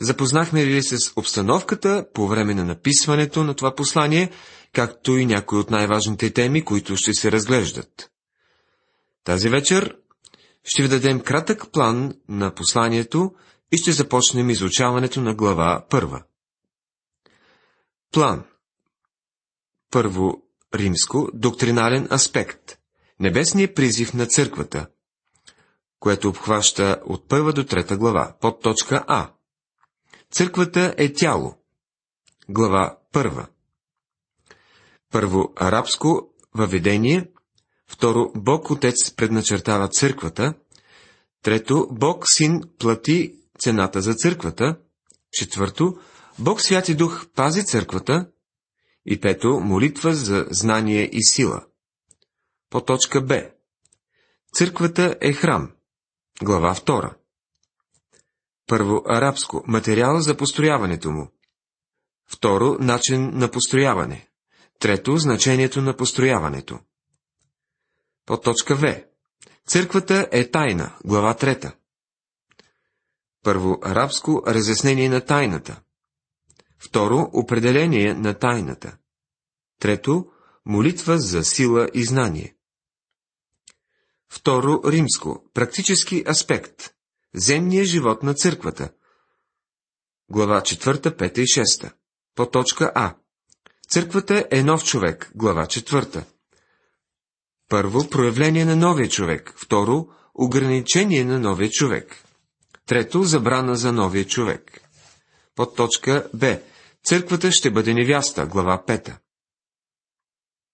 Запознахме ли с обстановката по време на написването на това послание, както и някои от най-важните теми, които ще се разглеждат. Тази вечер ще ви дадем кратък план на посланието и ще започнем изучаването на глава първа. План Първо римско доктринален аспект Небесният призив на църквата, което обхваща от първа до трета глава, под точка А. Църквата е тяло. Глава първа. Първо арабско въведение, второ Бог Отец предначертава църквата, трето Бог Син плати цената за църквата, четвърто Бог Святи Дух пази църквата и пето молитва за знание и сила. По точка Б. Църквата е храм. Глава 2. Първо арабско материал за построяването му. Второ начин на построяване. Трето значението на построяването. По точка В. Църквата е тайна. Глава 3. Първо арабско разяснение на тайната. Второ определение на тайната. Трето молитва за сила и знание. Второ римско практически аспект. Земния живот на църквата. Глава 4, 5 и 6. По точка А. Църквата е нов човек. Глава 4. Първо, проявление на новия човек. Второ, ограничение на новия човек. Трето, забрана за новия човек. Под точка Б. Църквата ще бъде невяста. Глава 5.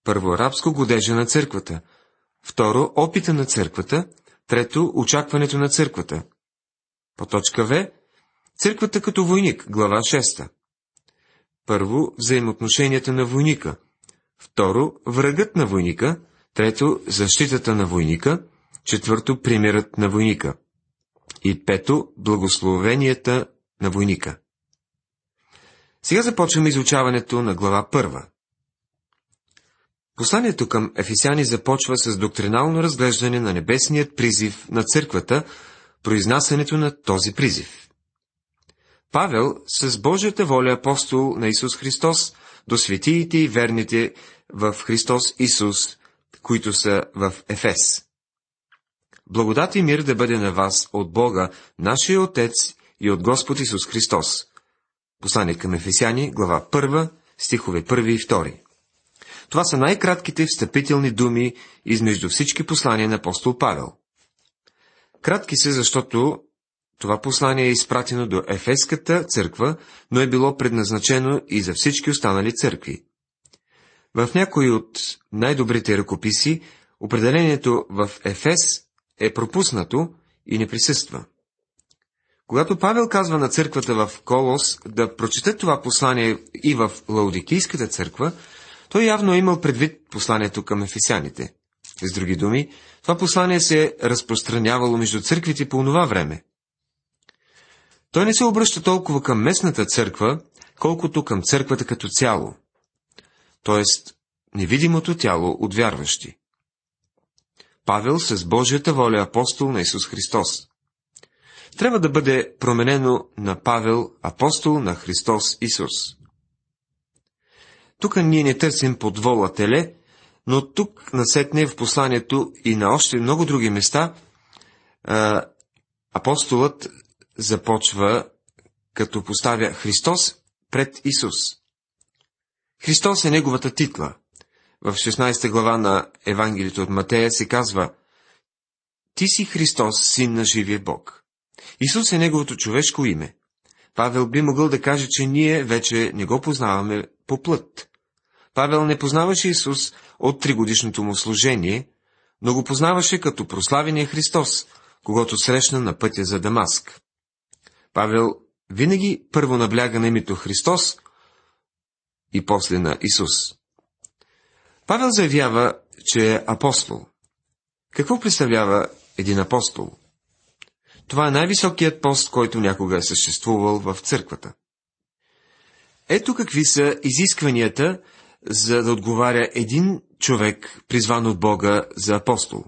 Първо, арабско годежа на църквата. Второ, опита на църквата. Трето, очакването на църквата. По точка В. Църквата като войник. Глава 6. Първо, взаимоотношенията на войника. Второ, врагът на войника. Трето, защитата на войника. Четвърто, примерът на войника. И пето, благословенията на войника. Сега започваме изучаването на глава първа. Посланието към Ефесяни започва с доктринално разглеждане на небесният призив на църквата, произнасянето на този призив. Павел, с Божията воля апостол на Исус Христос, до светиите и верните в Христос Исус, които са в Ефес. Благодат и мир да бъде на вас от Бога, нашия Отец и от Господ Исус Христос. Послание към Ефесяни, глава 1, стихове 1 и 2. Това са най-кратките встъпителни думи измежду всички послания на апостол Павел. Кратки се, защото това послание е изпратено до Ефеската църква, но е било предназначено и за всички останали църкви. В някои от най-добрите ръкописи определението в Ефес е пропуснато и не присъства. Когато Павел казва на църквата в Колос да прочете това послание и в Лаудикийската църква, той явно е имал предвид посланието към ефесяните. С други думи, това послание се е разпространявало между църквите по това време. Той не се обръща толкова към местната църква, колкото към църквата като цяло, т.е. невидимото тяло от вярващи. Павел с Божията воля апостол на Исус Христос. Трябва да бъде променено на Павел апостол на Христос Исус. Тук ние не търсим подвола теле, но тук насетне в посланието и на още много други места апостолът започва като поставя Христос пред Исус. Христос е неговата титла. В 16 глава на Евангелието от Матея се казва Ти си Христос, син на живия Бог. Исус е неговото човешко име. Павел би могъл да каже, че ние вече не го познаваме по плът. Павел не познаваше Исус от тригодишното му служение, но го познаваше като прославения Христос, когато срещна на пътя за Дамаск. Павел винаги първо набляга на името Христос и после на Исус. Павел заявява, че е апостол. Какво представлява един апостол? Това е най-високият пост, който някога е съществувал в църквата. Ето какви са изискванията, за да отговаря един човек, призван от Бога за апостол.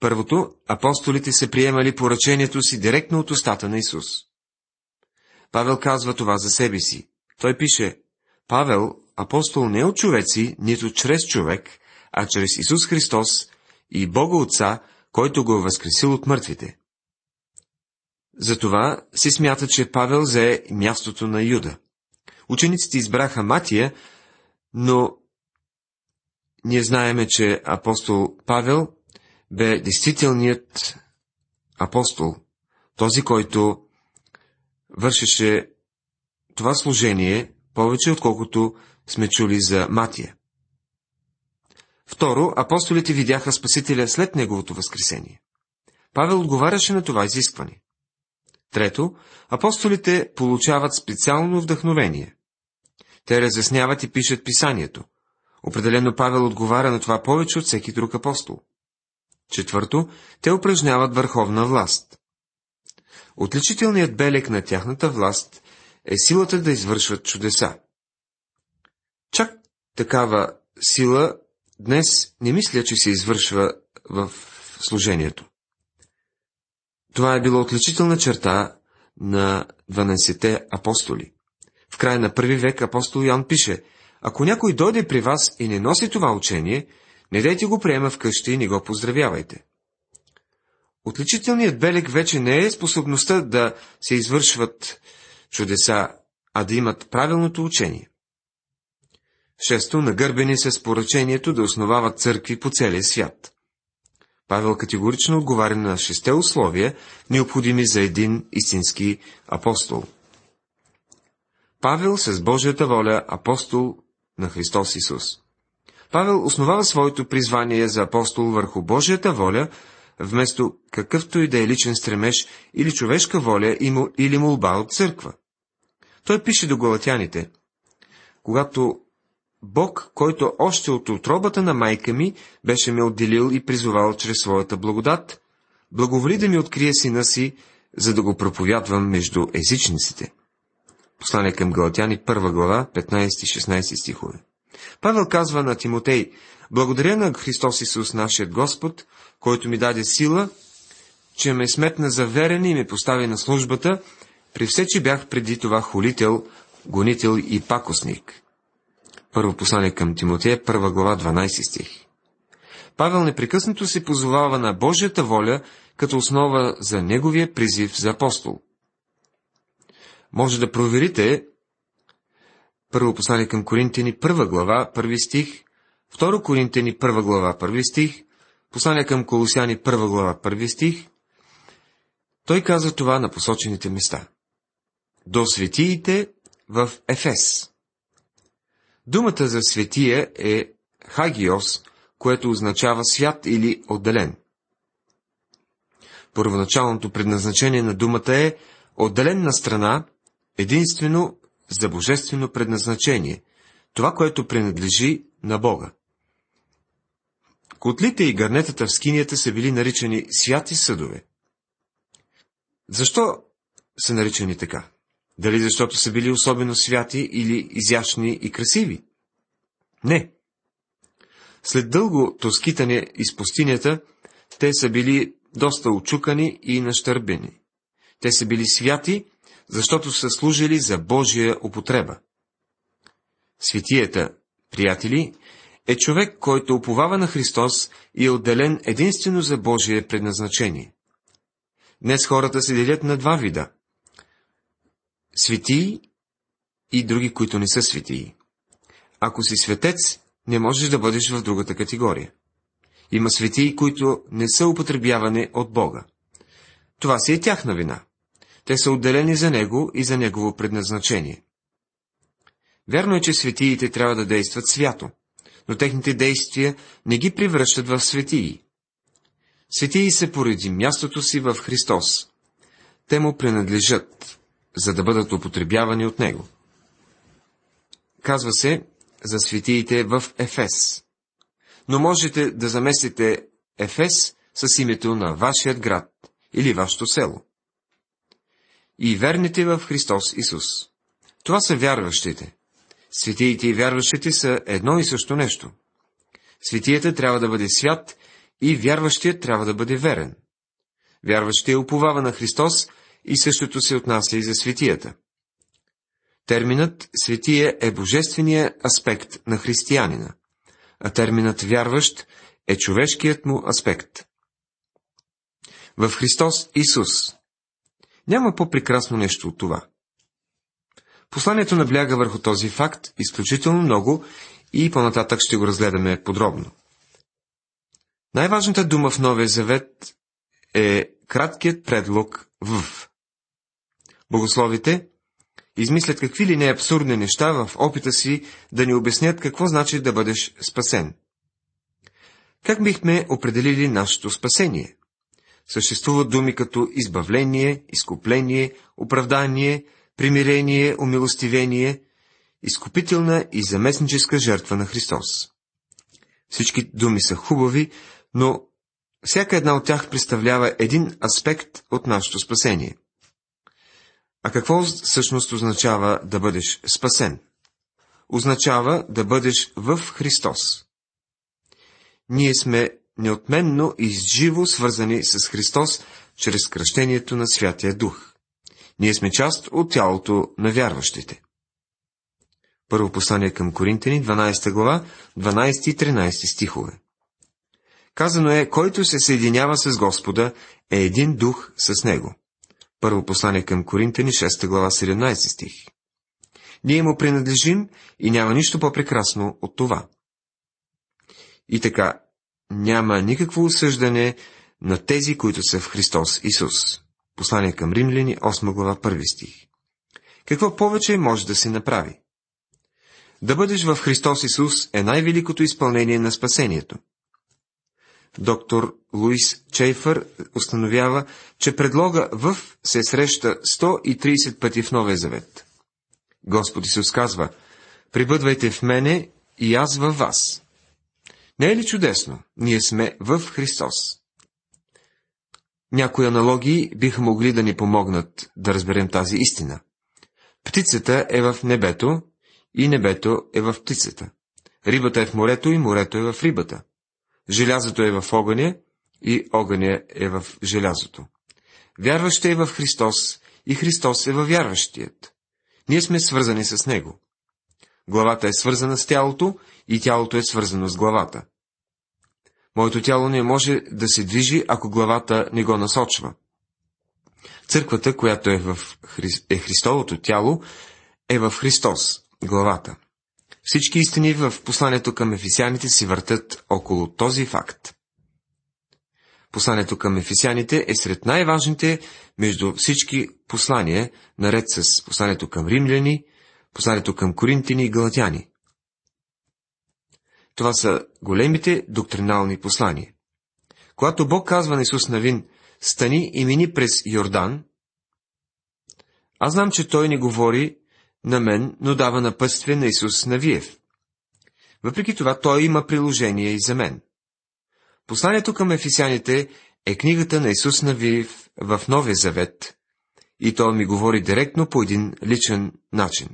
Първото, апостолите се приемали поръчението си директно от устата на Исус. Павел казва това за себе си. Той пише, Павел, апостол не от човеци, нито чрез човек, а чрез Исус Христос и Бога Отца, който го е възкресил от мъртвите. Затова се смята, че Павел взе мястото на Юда. Учениците избраха Матия, но ние знаеме, че апостол Павел бе действителният апостол, този, който вършеше това служение повече, отколкото сме чули за Матия. Второ, апостолите видяха Спасителя след неговото възкресение. Павел отговаряше на това изискване. Трето, апостолите получават специално вдъхновение. Те разясняват и пишат писанието. Определено Павел отговаря на това повече от всеки друг апостол. Четвърто, те упражняват върховна власт. Отличителният белег на тяхната власт е силата да извършват чудеса. Чак такава сила днес не мисля, че се извършва в служението. Това е било отличителна черта на 12-те апостоли. В края на първи век апостол Ян пише, ако някой дойде при вас и не носи това учение, не дайте го приема вкъщи и не го поздравявайте. Отличителният белег вече не е способността да се извършват чудеса, а да имат правилното учение. Шесто, нагърбени се с поръчението да основават църкви по целия свят. Павел категорично отговаря на шесте условия, необходими за един истински апостол. Павел с Божията воля апостол на Христос Исус. Павел основава своето призвание за апостол върху Божията воля, вместо какъвто и да е личен стремеж или човешка воля или молба от църква. Той пише до галатяните, когато Бог, който още от отробата на майка ми беше ме отделил и призовал чрез своята благодат, благоволи да ми открие сина си, за да го проповядвам между езичниците. Послание към Галатяни, 1 глава, 15-16 стихове. Павел казва на Тимотей, благодаря на Христос Исус, нашият Господ, който ми даде сила, че ме сметна за верен и ме постави на службата, при все, че бях преди това холител, гонител и пакосник. Първо послание към Тимотея, първа глава, 12 стих. Павел непрекъснато се позовава на Божията воля като основа за неговия призив за апостол. Може да проверите първо послание към Коринтини, първа глава, първи стих, второ Коринтини, първа глава, първи стих, послание към Колосяни, първа глава, първи стих. Той казва това на посочените места. До светиите в Ефес. Думата за светия е хагиос, което означава свят или отделен. Първоначалното предназначение на думата е отделен на страна, единствено за божествено предназначение, това, което принадлежи на Бога. Котлите и гарнетата в скинията са били наричани святи съдове. Защо са наричани така? Дали защото са били особено святи или изящни и красиви? Не. След дълго тоскитане из пустинята, те са били доста очукани и нащърбени. Те са били святи, защото са служили за Божия употреба. Светията, приятели, е човек, който уповава на Христос и е отделен единствено за Божие предназначение. Днес хората се делят на два вида светии и други, които не са светии. Ако си светец, не можеш да бъдеш в другата категория. Има светии, които не са употребявани от Бога. Това си е тяхна вина. Те са отделени за Него и за Негово предназначение. Вярно е, че светиите трябва да действат свято, но техните действия не ги превръщат в светии. Светии се поради мястото си в Христос. Те му принадлежат, за да бъдат употребявани от него. Казва се за светиите в Ефес. Но можете да заместите Ефес с името на вашият град или вашето село. И верните в Христос Исус. Това са вярващите. Светиите и вярващите са едно и също нещо. Светията трябва да бъде свят и вярващият трябва да бъде верен. Вярващият уповава на Христос и същото се отнася и за светията. Терминът светия е божествения аспект на християнина, а терминът вярващ е човешкият му аспект. В Христос Исус. Няма по-прекрасно нещо от това. Посланието набляга върху този факт изключително много и по-нататък ще го разгледаме подробно. Най-важната дума в Новия Завет е краткият предлог в. Богословите измислят какви ли не абсурдни неща в опита си да ни обяснят какво значи да бъдеш спасен. Как бихме определили нашето спасение? Съществуват думи като избавление, изкупление, оправдание, примирение, умилостивение, изкупителна и заместническа жертва на Христос. Всички думи са хубави, но всяка една от тях представлява един аспект от нашето спасение. А какво всъщност означава да бъдеш спасен? Означава да бъдеш в Христос. Ние сме неотменно и живо свързани с Христос чрез кръщението на Святия Дух. Ние сме част от тялото на вярващите. Първо послание към Коринтини, 12 глава, 12 и 13 стихове. Казано е, който се съединява с Господа, е един дух с Него. Първо послание към Коринтини, 6 глава, 17 стих. Ние му принадлежим и няма нищо по-прекрасно от това. И така, няма никакво осъждане на тези, които са в Христос Исус. Послание към римляни, 8 глава, 1 стих. Какво повече може да се направи? Да бъдеш в Христос Исус е най-великото изпълнение на спасението. Доктор Луис Чейфър установява, че предлога в се среща 130 пъти в Новия Завет. Господ Исус казва, прибъдвайте в мене и аз във вас. Не е ли чудесно? Ние сме в Христос. Някои аналогии биха могли да ни помогнат да разберем тази истина. Птицата е в небето и небето е в птицата. Рибата е в морето и морето е в рибата. Желязото е в огъня и огъня е в желязото. Вярващия е в Христос и Христос е във вярващият. Ние сме свързани с Него. Главата е свързана с тялото и тялото е свързано с главата. Моето тяло не може да се движи, ако главата не го насочва. Църквата, която е, в Хри... е Христовото тяло, е в Христос, главата. Всички истини в посланието към ефисяните си въртат около този факт. Посланието към ефисяните е сред най-важните между всички послания, наред с посланието към римляни, посланието към коринтини и галатяни. Това са големите доктринални послания. Когато Бог казва на Исус Навин, стани и мини през Йордан, аз знам, че Той не говори на мен, но дава напътствие на Исус Навиев. Въпреки това, Той има приложение и за мен. Посланието към ефисяните е книгата на Исус Навиев в Новия Завет, и Той ми говори директно по един личен начин.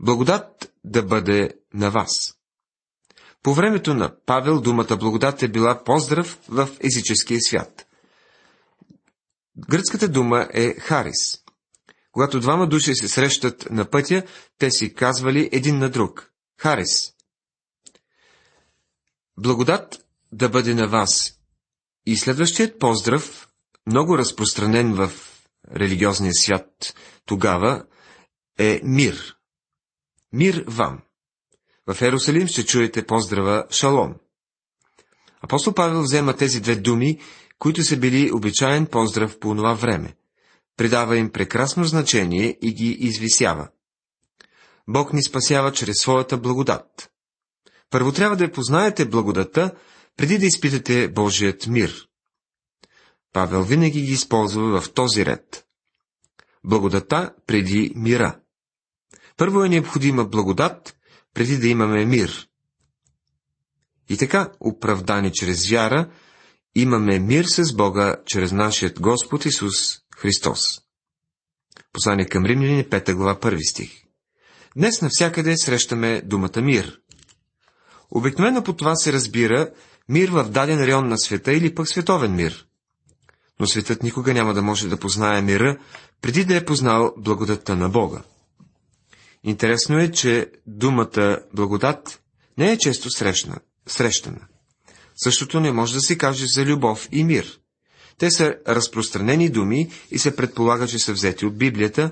Благодат да бъде на вас. По времето на Павел думата благодат е била поздрав в езическия свят. Гръцката дума е харис. Когато двама души се срещат на пътя, те си казвали един на друг. Харис. Благодат да бъде на вас. И следващият поздрав, много разпространен в религиозния свят тогава, е мир. Мир вам. В Ерусалим ще чуете поздрава Шалом. Апостол Павел взема тези две думи, които са били обичаен поздрав по това време. Придава им прекрасно значение и ги извисява. Бог ни спасява чрез своята благодат. Първо трябва да познаете благодата, преди да изпитате Божият мир. Павел винаги ги използва в този ред. Благодата преди мира. Първо е необходима благодат, преди да имаме мир. И така, оправдани чрез вяра, имаме мир с Бога чрез нашият Господ Исус Христос. Послание към Римляни, 5 глава, 1 стих. Днес навсякъде срещаме думата мир. Обикновено по това се разбира мир в даден район на света или пък световен мир. но светът никога няма да може да познае мира, преди да е познал благодатта на Бога. Интересно е, че думата благодат не е често срещна, срещана. Същото не може да се каже за любов и мир. Те са разпространени думи и се предполага, че са взети от Библията,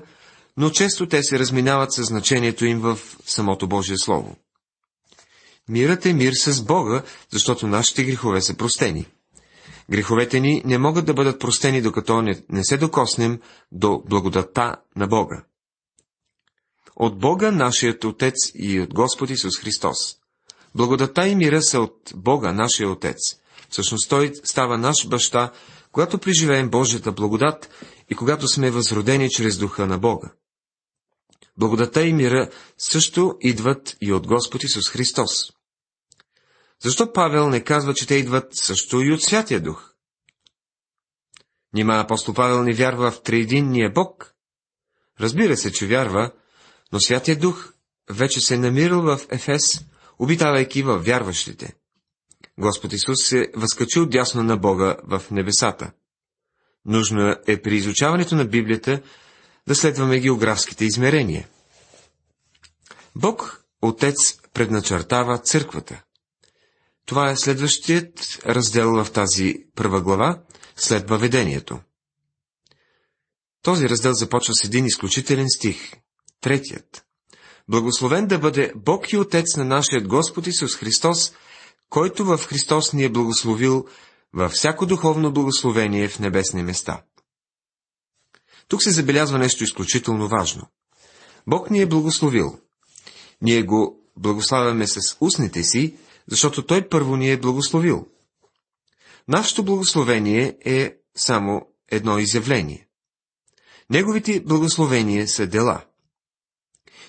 но често те се разминават със значението им в самото Божие Слово. Мирът е мир с Бога, защото нашите грехове са простени. Греховете ни не могат да бъдат простени, докато не, не се докоснем до благодата на Бога. От Бога, нашият Отец и от Господ Исус Христос. Благодата и мира са от Бога, нашия Отец. Всъщност Той става наш баща, когато преживеем Божията благодат и когато сме възродени чрез духа на Бога. Благодата и мира също идват и от Господ Исус Христос. Защо Павел не казва, че те идват също и от Святия Дух? Нима апостол Павел не вярва в триединния Бог? Разбира се, че вярва, но Святия Дух вече се е намирал в Ефес, обитавайки във вярващите. Господ Исус се възкачил дясно на Бога в небесата. Нужно е при изучаването на Библията да следваме географските измерения. Бог, Отец, предначертава църквата. Това е следващият раздел в тази първа глава, след въведението. Този раздел започва с един изключителен стих. Третият. Благословен да бъде Бог и Отец на нашият Господ Исус Христос, който в Христос ни е благословил във всяко духовно благословение в небесни места. Тук се забелязва нещо изключително важно. Бог ни е благословил. Ние го благославяме с устните си, защото Той първо ни е благословил. Нашето благословение е само едно изявление. Неговите благословения са дела.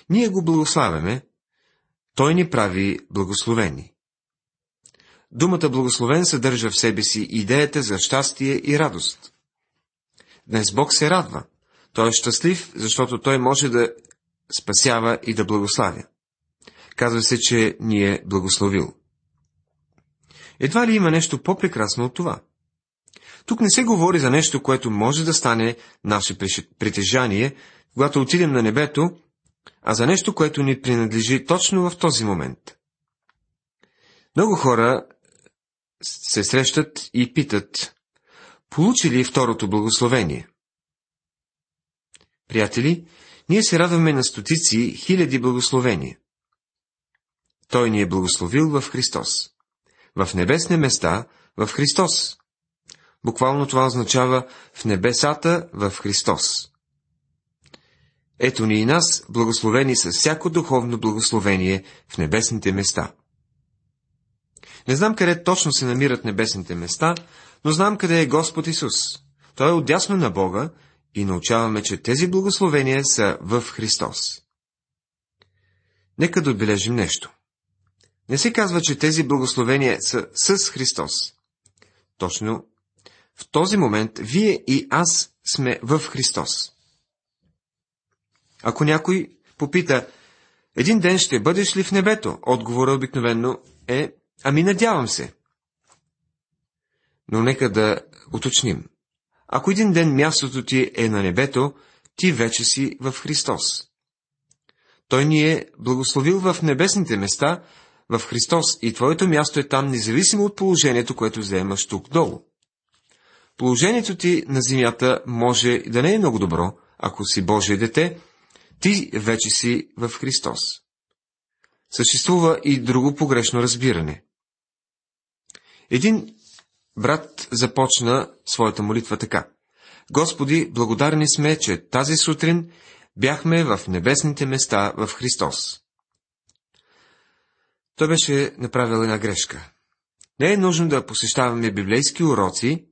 Ние го благославяме, Той ни прави благословени. Думата благословен съдържа в себе си идеята за щастие и радост. Днес Бог се радва. Той е щастлив, защото Той може да спасява и да благославя. Казва се, че ни е благословил. Едва ли има нещо по-прекрасно от това? Тук не се говори за нещо, което може да стане наше притежание, когато отидем на небето, а за нещо, което ни принадлежи точно в този момент. Много хора се срещат и питат, получи ли второто благословение? Приятели, ние се радваме на стотици хиляди благословения. Той ни е благословил в Христос. В небесни места в Христос. Буквално това означава в небесата в Христос. Ето ни и нас, благословени с всяко духовно благословение в небесните места. Не знам къде точно се намират небесните места, но знам къде е Господ Исус. Той е отдясно на Бога и научаваме, че тези благословения са в Христос. Нека да отбележим нещо. Не се казва, че тези благословения са с Христос. Точно в този момент вие и аз сме в Христос. Ако някой попита, един ден ще бъдеш ли в небето? Отговора обикновенно е, ами надявам се. Но нека да уточним. Ако един ден мястото ти е на небето, ти вече си в Христос. Той ни е благословил в небесните места, в Христос и твоето място е там, независимо от положението, което вземаш тук долу. Положението ти на земята може да не е много добро, ако си Божие дете, ти вече си в Христос. Съществува и друго погрешно разбиране. Един брат започна своята молитва така. Господи, благодарни сме, че тази сутрин бяхме в небесните места в Христос. Той беше направил една грешка. Не е нужно да посещаваме библейски уроци,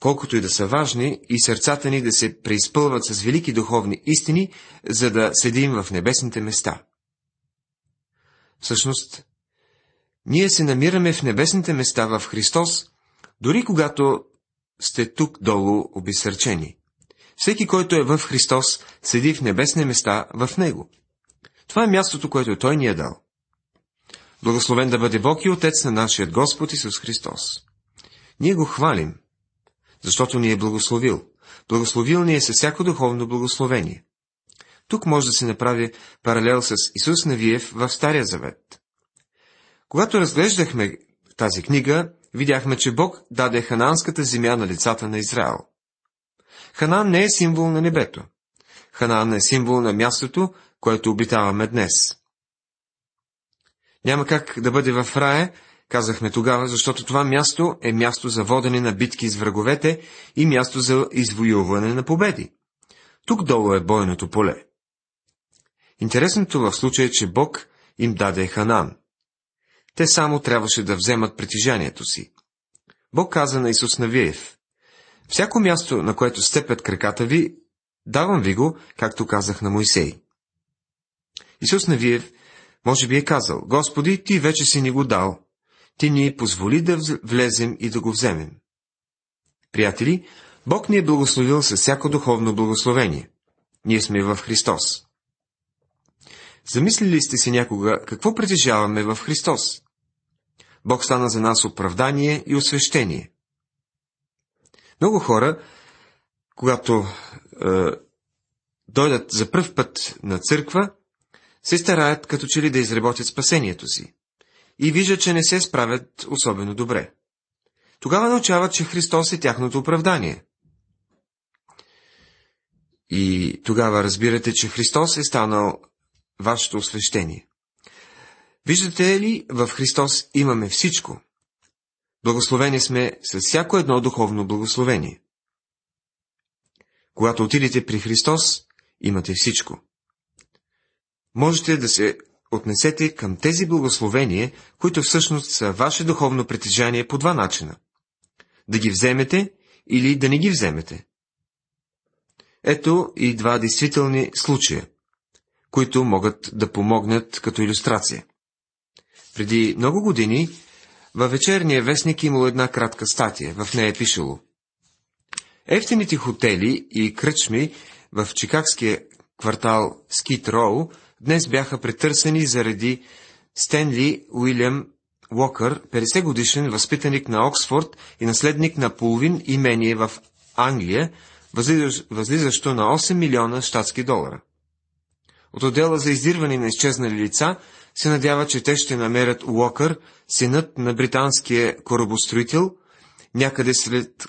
колкото и да са важни, и сърцата ни да се преизпълват с велики духовни истини, за да седим в небесните места. Всъщност, ние се намираме в небесните места в Христос, дори когато сте тук долу обесърчени. Всеки, който е в Христос, седи в небесни места в Него. Това е мястото, което Той ни е дал. Благословен да бъде Бог и Отец на нашият Господ Исус Христос. Ние го хвалим. Защото ни е благословил. Благословил ни е със всяко духовно благословение. Тук може да се направи паралел с Исус Навиев в Стария Завет. Когато разглеждахме тази книга, видяхме, че Бог даде хананската земя на лицата на Израел. Ханан не е символ на небето. Ханан е символ на мястото, което обитаваме днес. Няма как да бъде в рая, казахме тогава, защото това място е място за водене на битки с враговете и място за извоюване на победи. Тук долу е бойното поле. Интересното в случая е, че Бог им даде Ханан. Те само трябваше да вземат притежанието си. Бог каза на Исус Навиев, Всяко място, на което степят краката ви, давам ви го, както казах на Моисей. Исус Навиев може би е казал, Господи, ти вече си ни го дал, ти ни позволи да влезем и да го вземем. Приятели, Бог ни е благословил със всяко духовно благословение. Ние сме в Христос. Замислили сте си някога какво притежаваме в Христос? Бог стана за нас оправдание и освещение. Много хора, когато е, дойдат за пръв път на църква, се стараят като че ли да изработят спасението си и виждат, че не се справят особено добре. Тогава научават, че Христос е тяхното оправдание. И тогава разбирате, че Христос е станал вашето освещение. Виждате ли, в Христос имаме всичко. Благословени сме с всяко едно духовно благословение. Когато отидете при Христос, имате всичко. Можете да се отнесете към тези благословения, които всъщност са ваше духовно притежание по два начина. Да ги вземете или да не ги вземете. Ето и два действителни случая, които могат да помогнат като иллюстрация. Преди много години във вечерния вестник имало една кратка статия, в нея е пишело. Ефтините хотели и кръчми в чикагския квартал Скит Роу днес бяха претърсени заради Стенли Уилям Уокър, 50 годишен възпитаник на Оксфорд и наследник на половин имение в Англия, възлизащо на 8 милиона щатски долара. От отдела за издирване на изчезнали лица се надява, че те ще намерят Уокър, синът на британския корабостроител, някъде след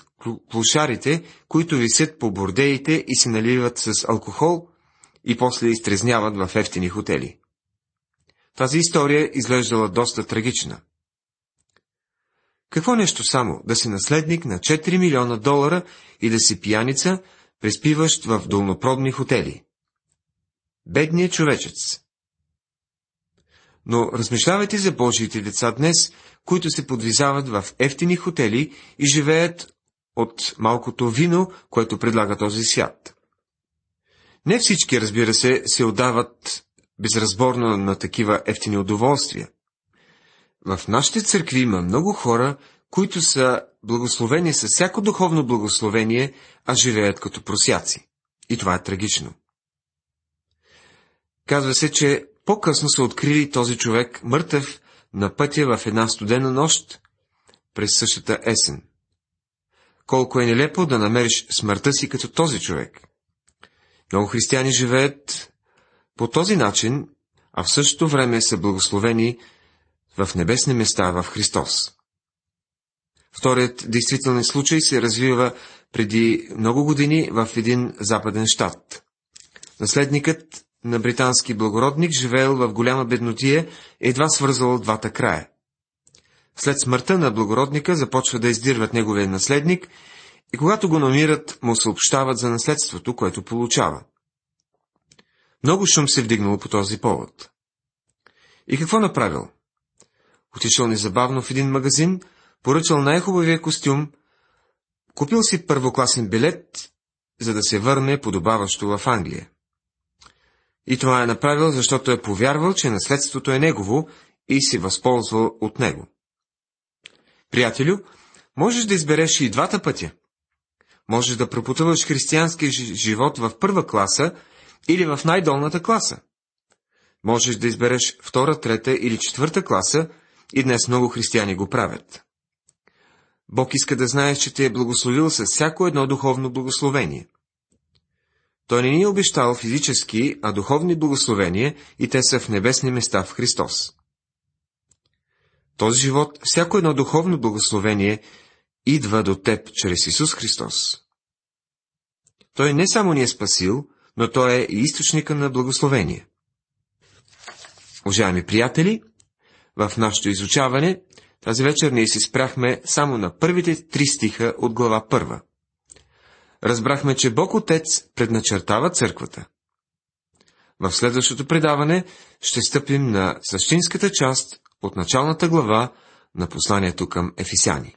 клушарите, които висят по бордеите и се наливат с алкохол и после изтрезняват в ефтини хотели. Тази история изглеждала доста трагична. Какво нещо само да си наследник на 4 милиона долара и да си пияница, преспиващ в долнопробни хотели? Бедният човечец. Но размишлявайте за Божиите деца днес, които се подвизават в ефтини хотели и живеят от малкото вино, което предлага този свят. Не всички, разбира се, се отдават безразборно на такива ефтини удоволствия. В нашите църкви има много хора, които са благословени с всяко духовно благословение, а живеят като просяци. И това е трагично. Казва се, че по-късно са открили този човек мъртъв на пътя в една студена нощ през същата есен. Колко е нелепо да намериш смъртта си като този човек. Много християни живеят по този начин, а в същото време са благословени в небесни места в Христос. Вторият действителен случай се развива преди много години в един западен щат. Наследникът на британски благородник, живеел в голяма беднотия, едва свързал двата края. След смъртта на благородника започва да издирват неговия наследник и когато го намират, му съобщават за наследството, което получава. Много шум се вдигнало по този повод. И какво направил? Отишъл незабавно в един магазин, поръчал най-хубавия костюм, купил си първокласен билет, за да се върне подобаващо в Англия. И това е направил, защото е повярвал, че наследството е негово и се възползвал от него. Приятелю, можеш да избереш и двата пътя. Можеш да пропутуваш християнския живот в първа класа или в най-долната класа. Можеш да избереш втора, трета или четвърта класа и днес много християни го правят. Бог иска да знаеш, че те е благословил с всяко едно духовно благословение. Той не ни е обещал физически, а духовни благословения и те са в небесни места в Христос. Този живот, всяко едно духовно благословение, идва до теб чрез Исус Христос. Той не само ни е спасил, но Той е и източника на благословение. Уважаеми приятели, в нашето изучаване тази вечер ние си спряхме само на първите три стиха от глава първа. Разбрахме, че Бог Отец предначертава църквата. В следващото предаване ще стъпим на същинската част от началната глава на посланието към Ефисяни.